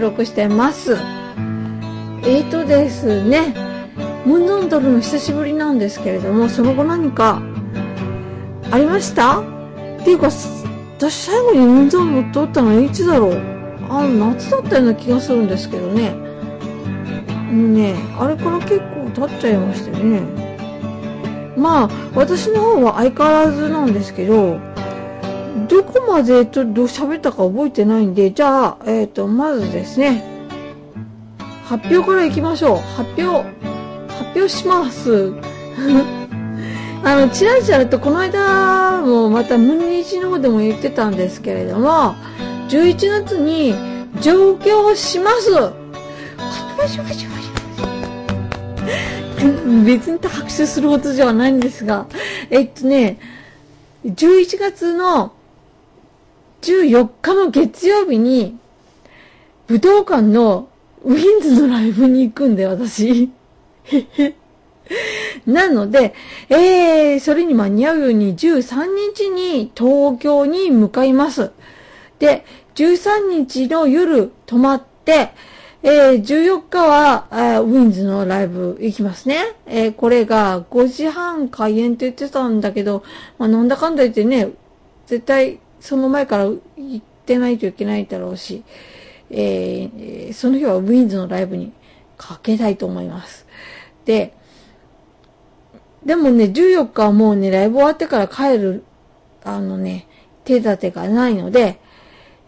収録してます。えーとですね、ムンゾン撮るの久しぶりなんですけれども、その後何かありました？っていうか、私最後にムンゾーン撮ったのいつだろう？あ、夏だったような気がするんですけどね。ねあれから結構経っちゃいましたよね。まあ、私の方は相変わらずなんですけど、どこまでとどう喋ったか覚えてないんで、じゃあ、えっ、ー、と、まずですね、発表からいきましょう。発表、発表します。あの、ちらちらとこの間もまたムニチの方でも言ってたんですけれども、11月に上京します。別に拍手するほどじゃないんですが、えっとね、11月の14日の月曜日に、武道館のウィンズのライブに行くんで、私。なので、えー、それに間に合うように13日に東京に向かいます。で、13日の夜泊まって、えー、14日は、えー、ウィンズのライブ行きますね。えー、これが5時半開演って言ってたんだけど、まあ、なんだかんだ言ってね、絶対その前から行ってないといけないだろうし、えー、その日はウィンズのライブにかけたいと思います。で、でもね、14日はもうね、ライブ終わってから帰る、あのね、手立てがないので、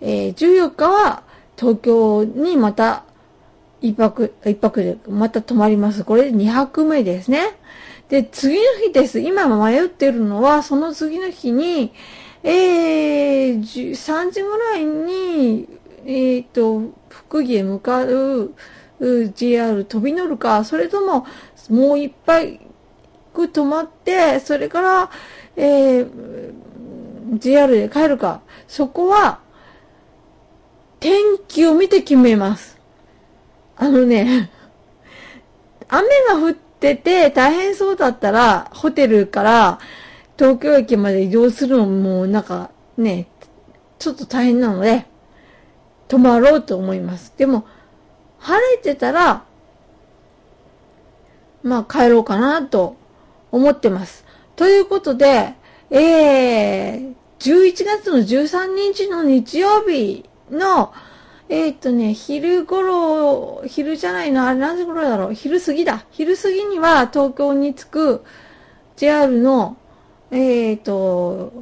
えー、14日は東京にまた一泊、一泊でまた泊まります。これで2泊目ですね。で、次の日です。今迷ってるのは、その次の日に、えー、3時ぐらいに、えっ、ー、と、福木へ向かう JR 飛び乗るか、それとも、もう一杯泊まって、それから、えー、JR で帰るか、そこは、天気を見て決めます。あのね、雨が降ってて大変そうだったら、ホテルから東京駅まで移動するのもなんかね、ちょっと大変なので、泊まろうと思います。でも、晴れてたら、まあ帰ろうかなと思ってます。ということで、えー、11月の13日の日曜日の、えー、っとね、昼頃、昼じゃないの、あれ何時頃だろう、昼過ぎだ。昼過ぎには東京に着く JR の、えー、っと、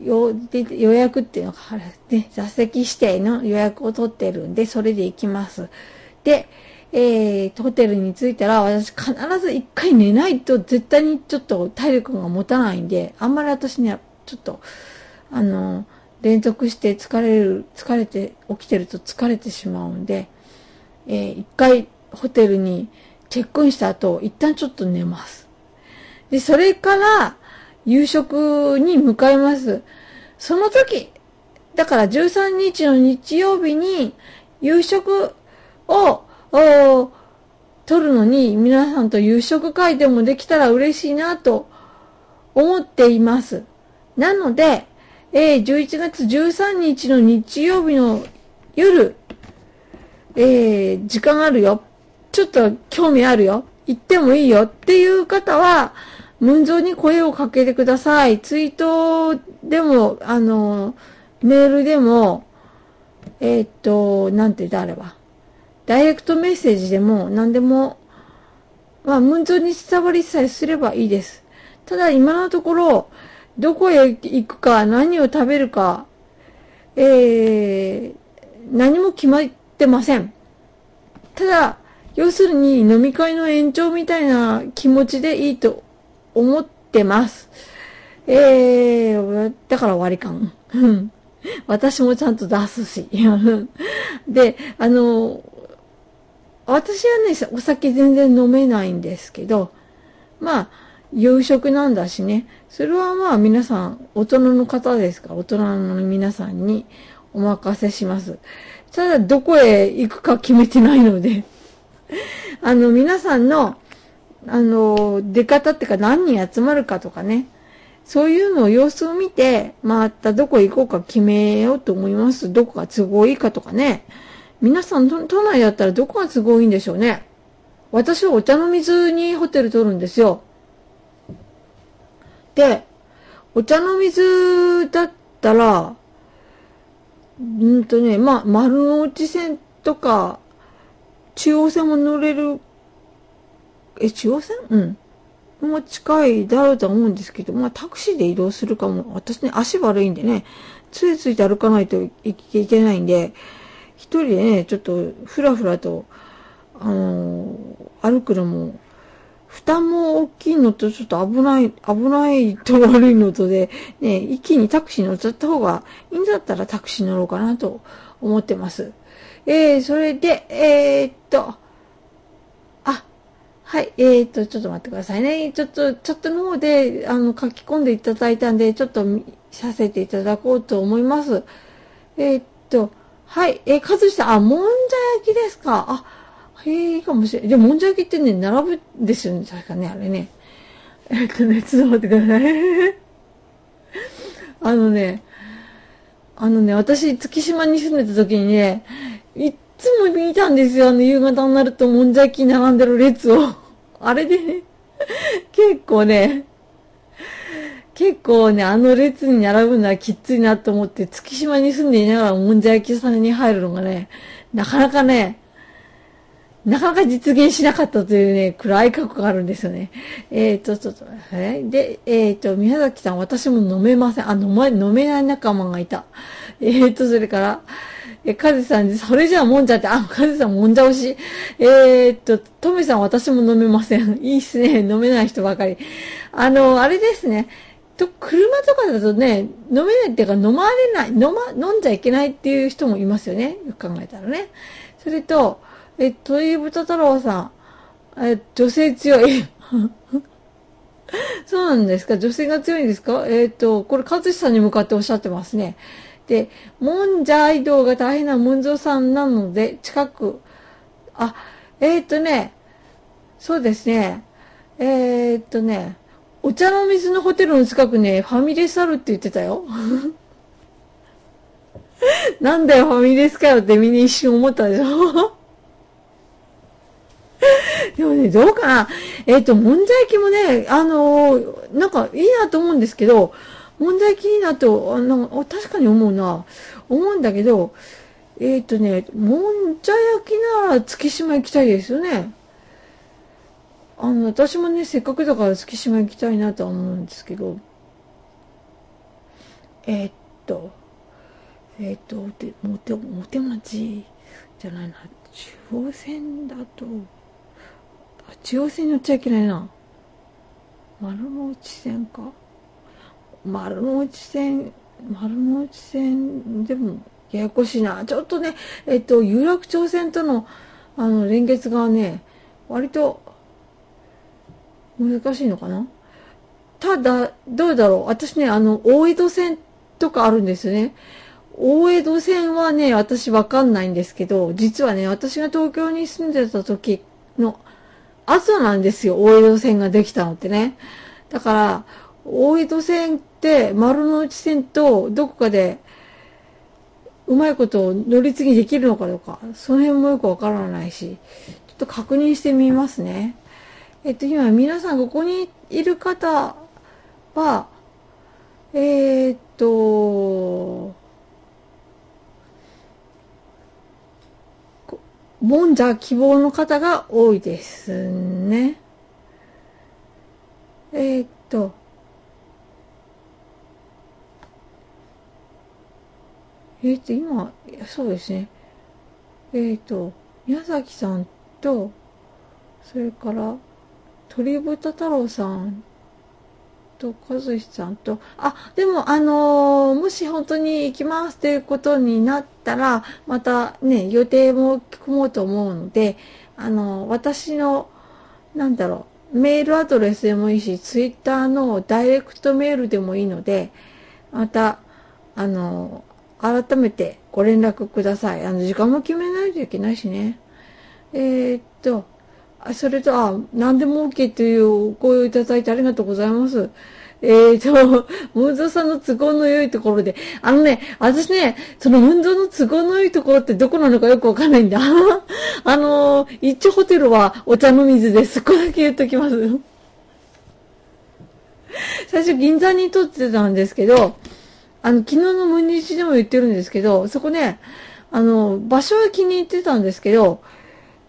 予約っていうのがある。ね、座席指定の予約を取ってるんで、それで行きます。で、えー、ホテルに着いたら、私必ず一回寝ないと絶対にちょっと体力が持たないんで、あんまり私にはちょっと、あの、連続して疲れる、疲れて、起きてると疲れてしまうんで、えー、一回ホテルにチェックインした後、一旦ちょっと寝ます。で、それから夕食に向かいます。その時、だから13日の日曜日に夕食を、取るのに皆さんと夕食会でもできたら嬉しいなと思っています。なので、えー、11月13日の日曜日の夜、えー、時間あるよ。ちょっと興味あるよ。行ってもいいよっていう方は、ムンゾーに声をかけてください。ツイートでも、あの、メールでも、えー、っと、なんて誰は。ダイレクトメッセージでも何でも、まあ、ムンゾーに伝わりさえすればいいです。ただ今のところ、どこへ行くか、何を食べるか、えー、何も決まってません。ただ、要するに飲み会の延長みたいな気持ちでいいと思ってます。えー、だから終わりかん。私もちゃんと出すし。で、あの、私はね、お酒全然飲めないんですけど、まあ、夕食なんだしね。それはまあ皆さん、大人の方ですか、大人の皆さんにお任せします。ただ、どこへ行くか決めてないので あの、皆さんの、あの、出方っていうか何人集まるかとかね、そういうのを様子を見て、またどこ行こうか決めようと思います。どこが都合いいかとかね。皆さん都内だったらどこが都合いいんでしょうね。私はお茶の水にホテル取るんですよ。で、お茶の水だったら、うんとね、まあ、丸の内線とか、中央線も乗れる、え、中央線？うん。も近いだろうとは思うんですけど、まあタクシーで移動するかも。私ね、足悪いんでね、ついついて歩かないといけないんで、一人でね、ちょっとふらふらと、あのー、歩くのも、負担も大きいのとちょっと危ない、危ないと悪いのとで、ね、一気にタクシー乗っちゃった方がいいんだったらタクシー乗ろうかなと思ってます。えー、それで、えー、っと、はい。えー、っと、ちょっと待ってくださいね。ちょっと、ちょっとの方で、あの、書き込んでいただいたんで、ちょっと見させていただこうと思います。えー、っと、はい。えー、かずしさん、あ、もんじゃ焼きですか？あ、へえ、いいかもしれない。じゃもんじゃ焼きってね、並ぶんですよね。確かね、あれね。えっとね、ちょっと待ってください。あのね、あのね、私、月島に住んでた時にね、いつも見たんですよ。あの、夕方になるともんじゃ焼き並んでる列を。あれでね、結構ね、結構ね、あの列に並ぶのはきついなと思って、月島に住んでいながらもんじゃ焼き屋さんに入るのがね、なかなかね、なかなか実現しなかったというね、暗い過去があるんですよね。えっ、ー、と、ちょっと、えー、で、えっ、ー、と、宮崎さん、私も飲めません。あ、飲ま、飲めない仲間がいた。えっ、ー、と、それから、え、カズさん、それじゃあもんじゃって、あ、カズさんもんじゃ推し。えー、っと、トメさん私も飲めません。いいっすね。飲めない人ばかり。あの、あれですね。と、車とかだとね、飲めないっていうか飲まれない、飲ま、飲んじゃいけないっていう人もいますよね。よく考えたらね。それと、え、鳥豚太郎さん、え、女性強い。そうなんですか？女性が強いんですか？えっ、と、これ、かずしさんに向かっておっしゃってますね。で、もんじゃ移動が大変なムンゾさんなので、近く、あ、えー、っとね、そうですね、えー、っとね、お茶の水のホテルの近くね、ファミレスあるって言ってたよ。なんだよ、ファミレスかよってみんな一瞬思ったでしょ でもね、どうかな。えっ、と、もんじゃ焼きもね、あのー、なんかいいなと思うんですけど、問題気になと、あの、確かに思うな。思うんだけど、えっ、ー、とね、もんじゃ焼きなら月島行きたいですよね。あの、私もね、せっかくだから月島行きたいなとは思うんですけど、えー、っと、えー、っと、で、もて、もて町じゃないな、中央線だと、あ、中央線に乗っちゃいけないな。丸の内線か。丸の内線、丸の内線でもややこしいな。ちょっとね、えっと、有楽町線との、あの、連結がね、割と難しいのかなただ、どうだろう。私ね、あの、大江戸線とかあるんですよね。大江戸線はね、私わかんないんですけど、実はね、私が東京に住んでた時の後なんですよ。大江戸線ができたのってね。だから、大江戸線丸の内線とどこかでうまいことを乗り継ぎできるのかどうか、その辺もよくわからないし、ちょっと確認してみますね。えっと、今皆さんここにいる方は、えー、っと、もんじゃ希望の方が多いですね。えー、っと、えっ、ー、と、今、そうですね。えっ、ー、と、宮崎さんと、それから、鳥豚太郎さんと、和志さんと、あ、でも、あのー、もし本当に行きますっていうことになったら、またね、予定も組もうと思うので、あのー、私の、なんだろう、メールアドレスでもいいし、ツイッターのダイレクトメールでもいいので、また、あのー改めてご連絡ください。あの、時間も決めないといけないしね。えー、っと、それと、あ、何でも OK というお声をいただいてありがとうございます。ええーと、ムンゾーさんの都合の良いところで、あのね、私ね、そのムンゾーの都合の良いところってどこなのかよくわかんないんだ。あの、一応ホテルはお茶の水です。ここだけ言っときます。最初銀座に撮ってたんですけど、あの、昨日のムニチでも言ってるんですけど、そこね、あの、場所は気に入ってたんですけど、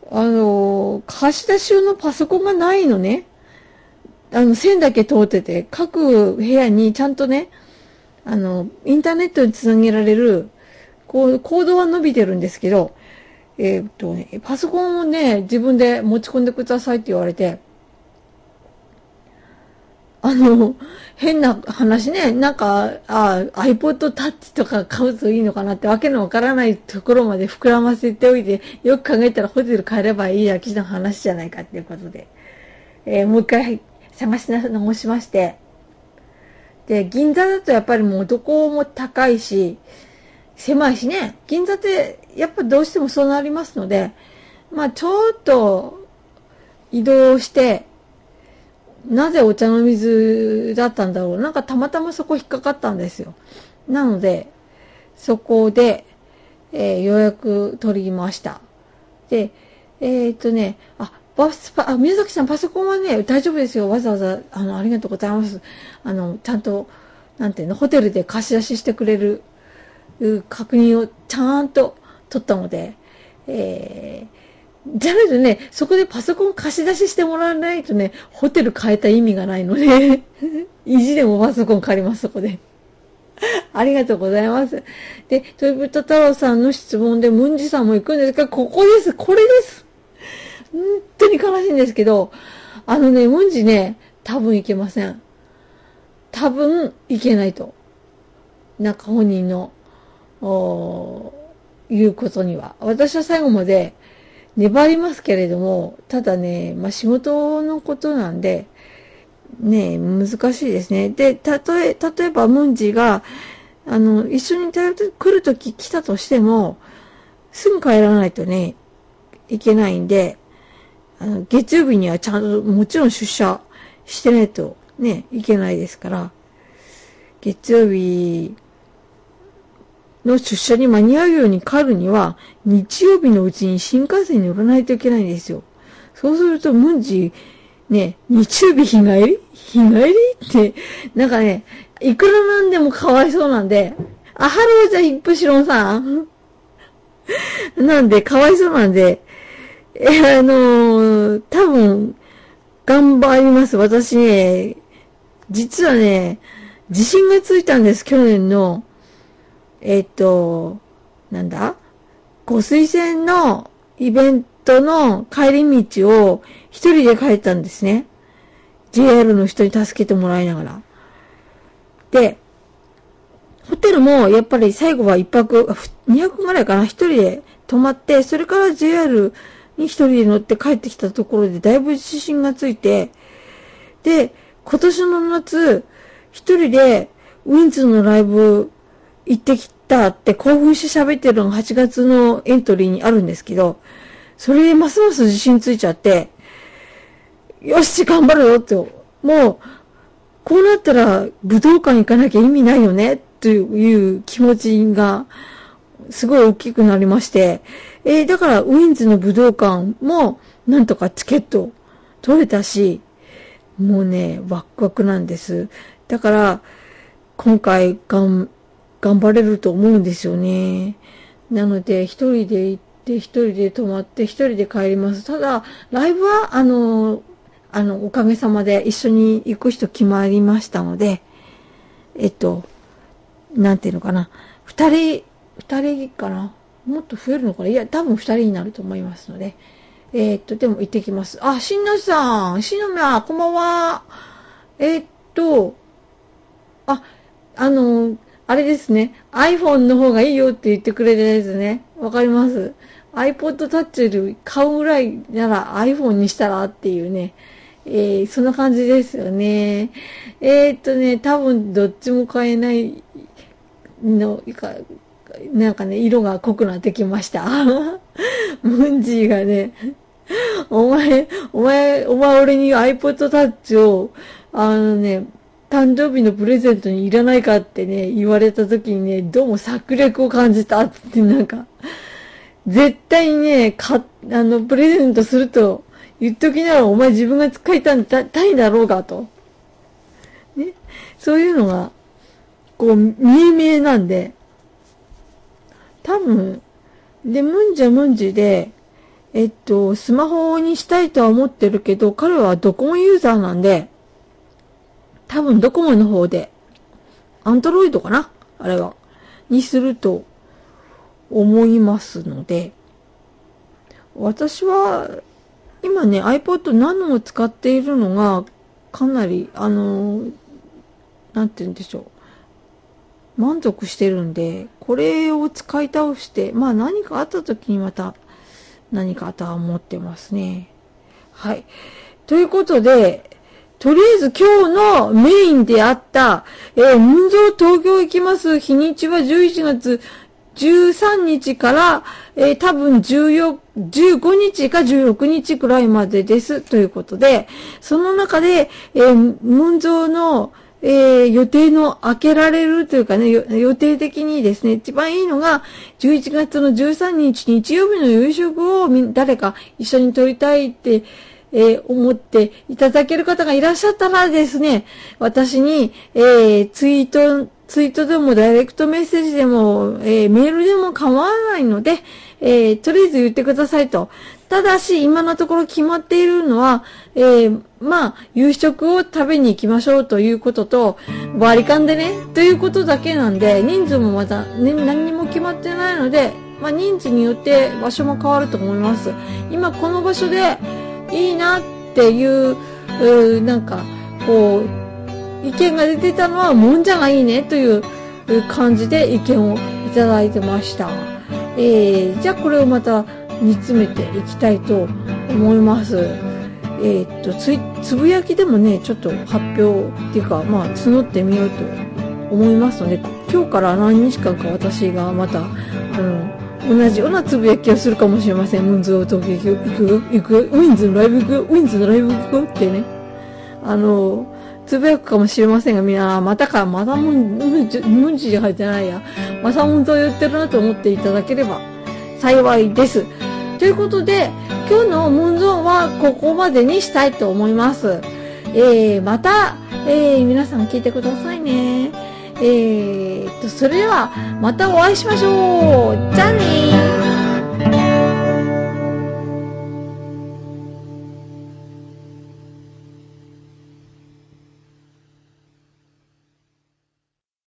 あの、貸し出し用のパソコンがないのね。あの、線だけ通ってて、各部屋にちゃんとね、あの、インターネットにつなげられる、こう、コードは伸びてるんですけど、えー、っとね、パソコンをね、自分で持ち込んでくださいって言われて、あの、変な話ね、なんか、あ、iPod Touch とか買うといいのかなってわけのわからないところまで膨らませておいて、よく考えたらホテル帰ればいいだけの話じゃないかっていうことで、えー、もう一回探し直しまして、で、銀座だとやっぱりもうどこも高いし、狭いしね、銀座ってやっぱどうしてもそうなりますので、まあちょっと移動して、なぜお茶の水だったんだろう。なんかたまたまそこ引っかかったんですよ。なので、そこで、えー、予約取りました。で、えー、っとね、あ、バスパ、あ、宮崎さんパソコンはね、大丈夫ですよ。わざわざ、あの、ありがとうございます。あの、ちゃんと、なんていうの、ホテルで貸し出ししてくれる、確認をちゃんと取ったので、えー、じゃないとね、そこでパソコン貸し出ししてもらわないとね、ホテル変えた意味がないので、意地でもパソコン借ります、そこで。ありがとうございます。で、トイブタ太郎さんの質問で、ムンジさんも行くんですが、ここです、これです。本当に悲しいんですけど、あのね、ムンジね、多分いけません。多分いけないと。なんか本人の、言うことには。私は最後まで粘りますけれども、ただね、まあ、仕事のことなんで、ね、難しいですね。で、たとえ、例えばムンジが、あの、一緒に来るとき来たとしても、すぐ帰らないとね、いけないんで、あの、月曜日にはちゃんと、もちろん出社してないとね、いけないですから、月曜日の出社に間に合うように帰るには、日曜日のうちに新幹線に乗らないといけないんですよ。そうすると、ムンジ、ね、日曜日日帰り？日帰り？って、なんかね、いくらなんでもかわいそうなんで、あ、ハローじゃ、ヒップシロンさん。なんで、かわいそうなんで、えあのー、多分、頑張ります。私ね、実はね、自信がついたんです、去年の、えっ、と、なんだ？ご推薦のイベントの帰り道を一人で帰ったんですね。JR の人に助けてもらいながら。で、ホテルもやっぱり最後は一泊、二泊ぐらいかな、一人で泊まって、それから JR に一人で乗って帰ってきたところでだいぶ自信がついて、で、今年の夏、一人でウィンズのライブ行ってきたって興奮して喋ってるのが8月のエントリーにあるんですけど、それでますます自信ついちゃって、よし、頑張るよって、もう、こうなったら武道館行かなきゃ意味ないよね、という気持ちが、すごい大きくなりまして、えー、だからウィンズの武道館もなんとかチケット取れたし、もうね、ワクワクなんです。だから、今回、頑張れると思うんですよね。なので、一人で行って、一人で泊まって、一人で帰ります。ただ、ライブは、あの、あの、おかげさまで一緒に行く人決まりましたので、えっと、なんていうのかな。二人、二人かな。もっと増えるのかないや、多分二人になると思いますので。えー、っと、でも行ってきます。あ、しんのさん、しのみは、こんばんは。えー、っと、あ、あの、あれですね。iPhone の方がいいよって言ってくれたやつね。わかります？iPod Touch より買うぐらいなら iPhone にしたらっていうね。えー、そんな感じですよね。えー、っとね、多分どっちも買えないの、か、なんかね、色が濃くなってきました。ムンジーがね、お前、お前、お前俺に iPod Touch を、あのね、誕生日のプレゼントにいらないかってね、言われた時にね、どうも策略を感じたってなんか、絶対にね、か、あの、プレゼントすると言っときならお前自分が使いたいんだろうがと。ね？そういうのが、こう、見え見えなんで、多分、で、ムンジャムンジで、えっと、スマホにしたいとは思ってるけど、彼はドコモユーザーなんで、多分ドコモの方で、アンドロイドかな？あれは。にすると思いますので、私は、今ね、iPod ナノを使っているのが、かなり、あの、なんて言うんでしょう。満足してるんで、これを使い倒して、まあ何かあった時にまた何かとは思ってますね。はい。ということで、とりあえず今日のメインであった、えー、ムンゾー東京行きます日にちは11月13日から、えー、多分14、15日か16日くらいまでです。ということで、その中で、えー、ムンゾーの、えー、予定の開けられるというかね、予定的にですね、一番いいのが、11月の13日日曜日の夕食を誰か一緒に撮りたいって、えー、思っていただける方がいらっしゃったらですね、私に、えー、ツイート、ツイートでもダイレクトメッセージでも、えー、メールでも構わないので、えー、とりあえず言ってくださいと。ただし、今のところ決まっているのは、えー、まあ、夕食を食べに行きましょうということと、割り勘でね、ということだけなんで、人数もまた、ね、何も決まってないので、まあ、人数によって場所も変わると思います。今この場所でいいなっていう、うなんか、こう、意見が出てたのは、もんじゃがいいねという感じで意見をいただいてました。えー、じゃあこれをまた煮詰めていきたいと思います。えー、っとつ、つぶやきでもね、ちょっと発表っていうか、まあ、募ってみようと思いますので、今日から何日間か私がまた、あの、同じようなつぶやきをするかもしれません。ムンズを東京行くよ、行くよ、ウィンズのライブ行くよ、ウィンズのライブ行くよってね。あの、つぶやくかもしれませんが、みんな、またか、またムン、ムンジ、ムンジじゃ入ってないや。またムンズを言ってるなと思っていただければ幸いです。ということで、今日のムンゾンはここまでにしたいと思います。えー、また、えー、皆さん聞いてくださいね。えー、と、それでは、またお会いしましょう。じゃあねー。